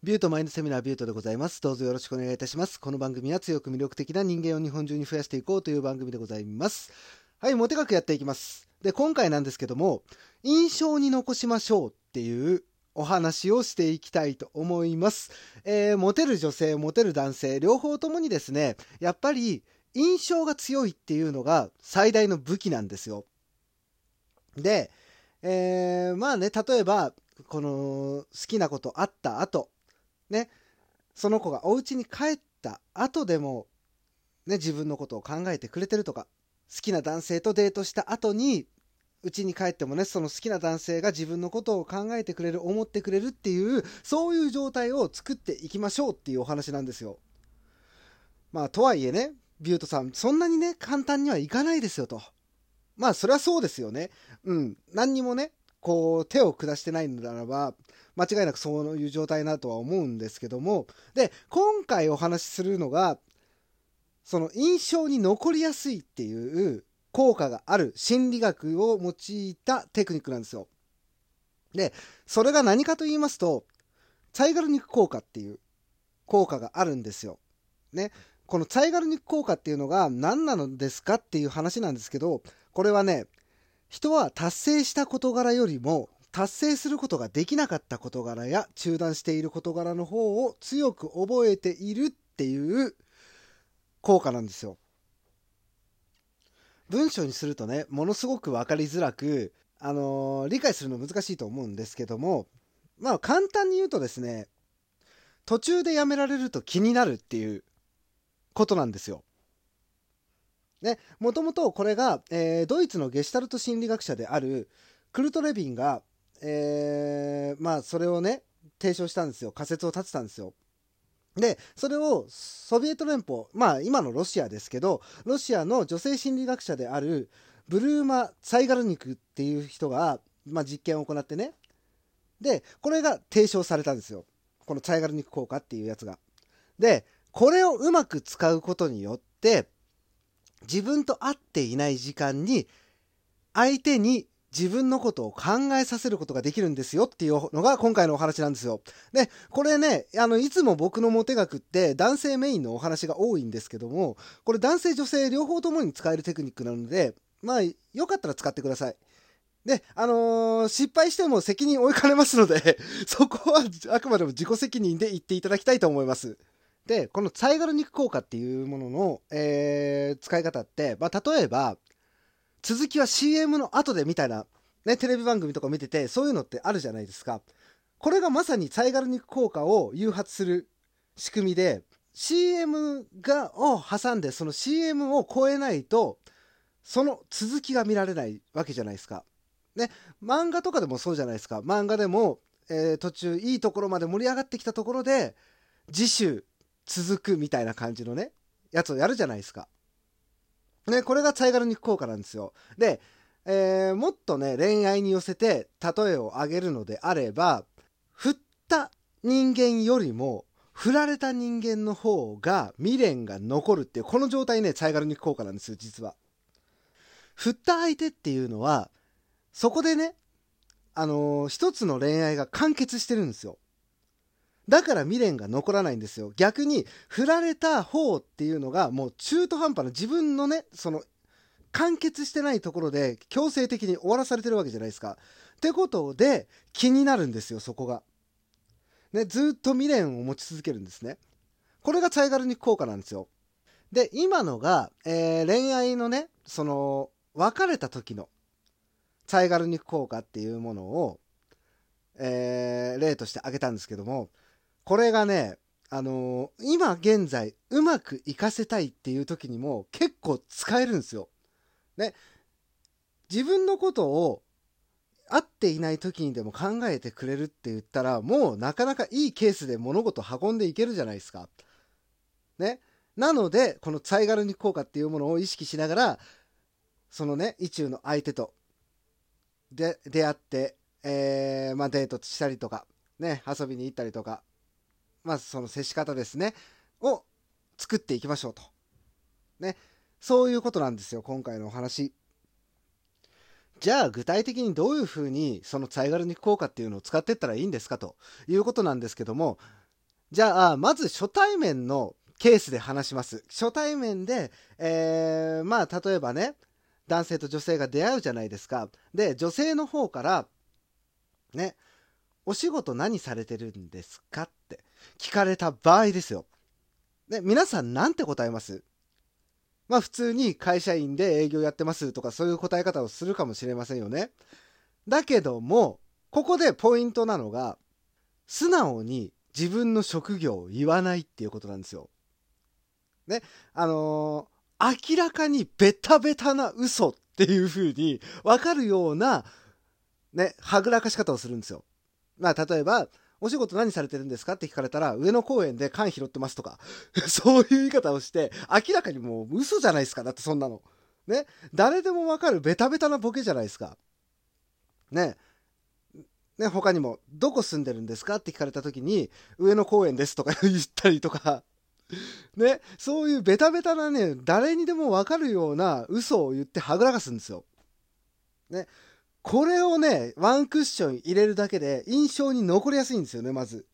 ビュートマインドセミナービュートでございます。どうぞよろしくお願いいたします。この番組は強く魅力的な人間を日本中に増やしていこうという番組でございます。はい、モテ学やっていきます。で、今回なんですけども、印象に残しましょうっていうお話をしていきたいと思います。えー、モテる女性、モテる男性、両方ともにですね、やっぱり印象が強いっていうのが最大の武器なんですよ。で、えー、まあね、例えば、この好きなことあった後、ね、その子がお家に帰った後でも、ね、自分のことを考えてくれてるとか、好きな男性とデートした後に、家に帰ってもね、その好きな男性が自分のことを考えてくれる、思ってくれるっていう、そういう状態を作っていきましょうっていうお話なんですよ。まあ、とはいえね、ビュートさん、そんなにね、簡単にはいかないですよと。まあ、それはそうですよね。うん。何にもね、こう、手を下してないのならば、間違いなくそういう状態だとは思うんですけども、で、今回お話しするのが、その印象に残りやすいっていう効果がある心理学を用いたテクニックなんですよ。で、それが何かと言いますと、ツァイガルニク効果っていう効果があるんですよ。ね。このツァイガルニク効果っていうのが何なのですかっていう話なんですけど、これはね、人は達成した事柄よりも達成することができなかった事柄や中断している事柄の方を強く覚えているっていう効果なんですよ。文章にするとね、ものすごく分かりづらく、あのー理解するの難しいと思うんですけども、まあ簡単に言うとですね、途中でやめられると気になるっていうことなんですよ。ね、もともとこれが、えードイツのゲシュタルト心理学者であるクルト・レビンが、えーまあそれをね提唱したんですよ。仮説を立てたんですよ。でそれをソビエト連邦まあ今のロシアですけどロシアの女性心理学者であるブルーマ・サイガルニクっていう人が、まあ、実験を行ってね。でこれが提唱されたんですよ。このサイガルニク効果っていうやつが。でこれをうまく使うことによって自分と会っていない時間に相手に自分のことを考えさせることができるんですよっていうのが今回のお話なんですよ。で、これね、あの、いつも僕のモテ学って男性メインのお話が多いんですけども、これ男性女性両方ともに使えるテクニックなので、まあ、よかったら使ってください。で、あのー失敗しても責任追いかねますので、そこはあくまでも自己責任で言っていただきたいと思います。で、このサイガルニク効果っていうものの、えー使い方って、まあ、例えば、続きは CM の後でみたいな、ね、テレビ番組とか見てて、そういうのってあるじゃないですか。これがまさにサイガルニク効果を誘発する仕組みで、CM が、を挟んで、その CM を超えないと、その続きが見られないわけじゃないですか。ね、漫画とかでもそうじゃないですか。漫画でも、えー途中いいところまで盛り上がってきたところで、次週続くみたいな感じのね、やつをやるじゃないですか。ね、これがサイガルニク効果なんですよ。で、えーもっとね、恋愛に寄せて例えを挙げるのであれば、振った人間よりも、振られた人間の方が未練が残るっていう、この状態ね、サイガルニク効果なんですよ、実は。振った相手っていうのは、そこでね、あのー一つの恋愛が完結してるんですよ。だから未練が残らないんですよ。逆に、振られた方っていうのがもう中途半端な自分のね、その、完結してないところで強制的に終わらされてるわけじゃないですか。ってことで、気になるんですよ、そこが。ね、ずっと未練を持ち続けるんですね。これがサイガルニ効果なんですよ。で、今のが、えー恋愛のね、その、別れた時の、サイガルニ効果っていうものを、えー例として挙げたんですけども、これがね、あのー今現在、うまくいかせたいっていう時にも結構使えるんですよ。ね。自分のことを会っていない時にでも考えてくれるって言ったら、もうなかなかいいケースで物事運んでいけるじゃないですか。ね。なので、このサイガルニ効果っていうものを意識しながら、そのね、意中の相手とで出会って、えーまあ、デートしたりとか、ね、遊びに行ったりとか、まあ、その接し方ですね、を作っていきましょうと。ね。そういうことなんですよ、今回のお話。じゃあ、具体的にどういうふうに、そのサイガルニク効果っていうのを使っていったらいいんですかということなんですけども、じゃあ、まず初対面のケースで話します。初対面で、えー、まあ、例えばね、男性と女性が出会うじゃないですか。で、女性の方から、ね、お仕事何されてるんですかって聞かれた場合ですよ。で、皆さんなんて答えます？まあ普通に会社員で営業やってますとかそういう答え方をするかもしれませんよね。だけども、ここでポイントなのが、素直に自分の職業を言わないっていうことなんですよ。ね。あのー、明らかにベタベタな嘘っていう風に分かるような、ね、はぐらかし方をするんですよ。まあ、例えば、お仕事何されてるんですか？って聞かれたら、上野公園で缶拾ってますとか、そういう言い方をして、明らかにもう嘘じゃないですか。だってそんなの。ね。誰でもわかるベタベタなボケじゃないですか。ね。ね、他にも、どこ住んでるんですか？って聞かれた時に、上野公園ですとか 言ったりとか、ね、そういうベタベタなね、誰にでもわかるような嘘を言ってはぐらかすんですよ。ね。これをね、ワンクッション入れるだけで印象に残りやすいんですよね、まず。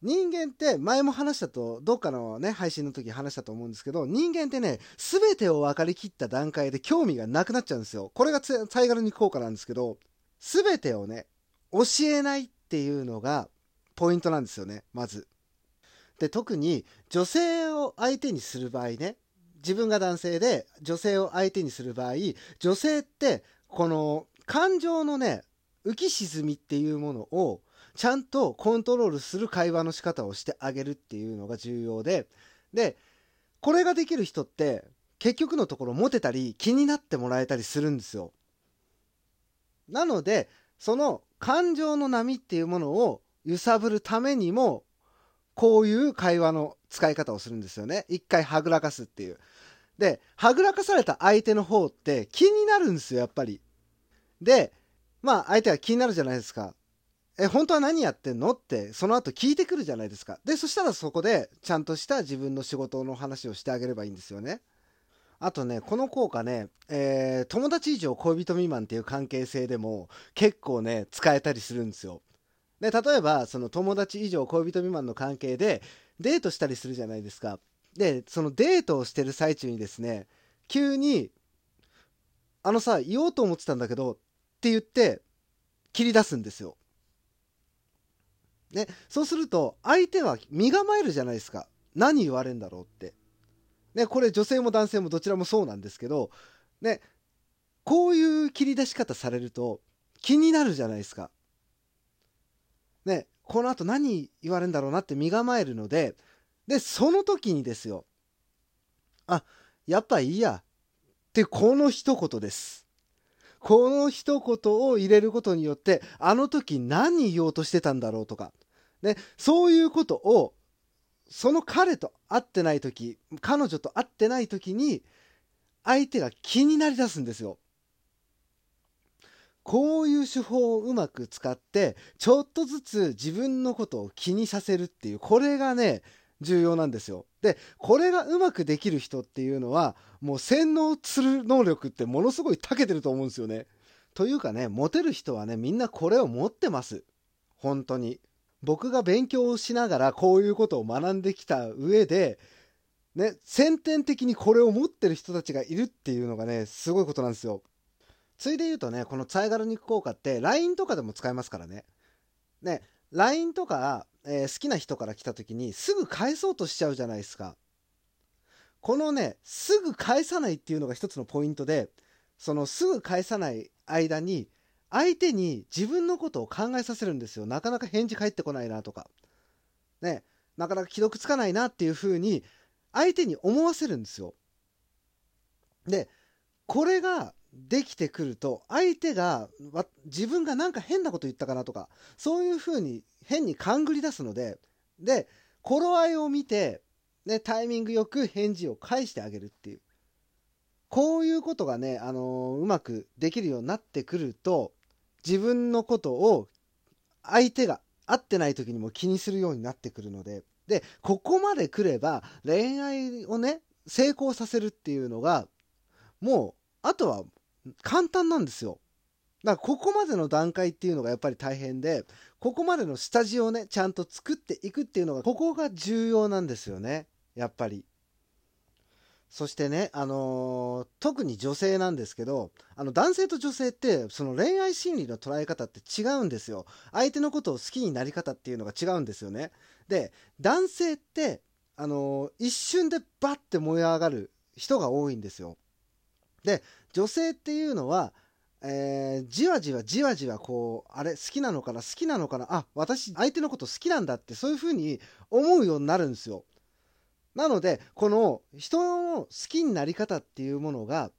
人間って前も話したと、どっかのね、配信の時話したと思うんですけど、人間ってね、全てを分かりきった段階で興味がなくなっちゃうんですよ。これがサイガルニ効果なんですけど、全てをね、教えないっていうのがポイントなんですよね、まず。で、特に女性を相手にする場合ね、自分が男性で女性を相手にする場合、女性ってこの感情のね、浮き沈みっていうものをちゃんとコントロールする会話の仕方をしてあげるっていうのが重要で、で、これができる人って結局のところモテたり気になってもらえたりするんですよ。なので、その感情の波っていうものを揺さぶるためにも、こういう会話の使い方をするんですよね。一回はぐらかすっていう。で、はぐらかされた相手の方って気になるんですよ、やっぱり。で、まあ相手は気になるじゃないですか。え、本当は何やってんの？って、その後聞いてくるじゃないですか。で、そしたらそこで、ちゃんとした自分の仕事の話をしてあげればいいんですよね。あとね、この効果ね、えー、友達以上恋人未満っていう関係性でも結構ね、使えたりするんですよ。で、例えば、その友達以上恋人未満の関係でデートしたりするじゃないですか。で、そのデートをしてる最中にですね、急に、あのさ、言おうと思ってたんだけど、って言って切り出すんですよ。ね、そうすると相手は身構えるじゃないですか何言われんだろうって。ね、これ女性も男性もどちらもそうなんですけど、ね、こういう切り出し方されると気になるじゃないですか。ね、この後何言われるんだろうなって身構えるので、で、その時にですよ。あ、やっぱいいや。ってこの一言です。この一言を入れることによって、あの時何言おうとしてたんだろうとか、ね、そういうことを、その彼と会ってない時、彼女と会ってない時に、相手が気になりだすんですよ。こういう手法をうまく使って、ちょっとずつ自分のことを気にさせるっていう、これがね、重要なんですよ。で、これがうまくできる人っていうのは、もう洗脳する能力ってものすごい長けてると思うんですよね。というかね、モテる人はね、みんなこれを持ってます。本当に。僕が勉強をしながらこういうことを学んできた上で、ね、先天的にこれを持ってる人たちがいるっていうのがね、すごいことなんですよ。ついで言うとね、このツァイガルニク効果って LINE とかでも使えますからね。ね、LINE とかえー、好きな人から来た時にすぐ返そうとしちゃうじゃないですか。このね、すぐ返さないっていうのが一つのポイントで、そのすぐ返さない間に、相手に自分のことを考えさせるんですよ。なかなか返事返ってこないなとか。ね、なかなか既読つかないなっていう風に、相手に思わせるんですよ。で、これができてくると、相手が、自分がなんか変なこと言ったかなとか、そういう風に変に勘ぐり出すので、で、頃合いを見て、ね、タイミングよく返事を返してあげるっていう。こういうことがね、あのー、うまくできるようになってくると、自分のことを相手が会ってない時にも気にするようになってくるので、で、ここまで来れば恋愛をね、成功させるっていうのが、もう、あとは簡単なんですよ。だからここまでの段階っていうのがやっぱり大変で、ここまでの下地をね、ちゃんと作っていくっていうのが、ここが重要なんですよね。やっぱり。そしてね、あのー、特に女性なんですけど、あの男性と女性ってその恋愛心理の捉え方って違うんですよ。相手のことを好きになり方っていうのが違うんですよね。で、男性って、あのー、一瞬でバッて燃え上がる人が多いんですよ。で、女性っていうのは、えー、じわじわじわじわこう、あれ好きなのかな好きなのかなあ、私相手のこと好きなんだってそういうふうに思うようになるんですよ。なので、この人の好きになり方っていうものが、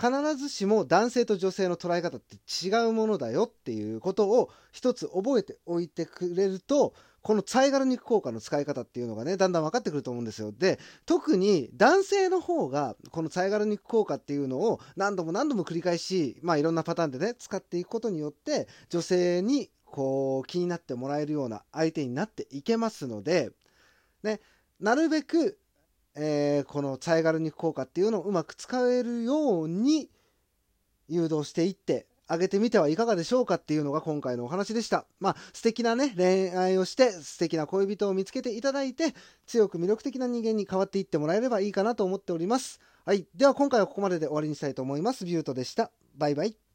必ずしも男性と女性の捉え方って違うものだよっていうことを一つ覚えておいてくれると、このサイガル肉効果の使い方っていうのがね、だんだん分かってくると思うんですよ。で、特に男性の方が、このサイガル肉効果っていうのを何度も何度も繰り返し、まあいろんなパターンでね、使っていくことによって、女性にこう気になってもらえるような相手になっていけますので、ね、なるべく、えー、このサイガル肉効果っていうのをうまく使えるように誘導していってあげてみてはいかがでしょうかっていうのが今回のお話でした。まあ素敵なね恋愛をして素敵な恋人を見つけていただいて強く魅力的な人間に変わっていってもらえればいいかなと思っております。はい。では今回はここまでで終わりにしたいと思います。ビュートでした。バイバイ。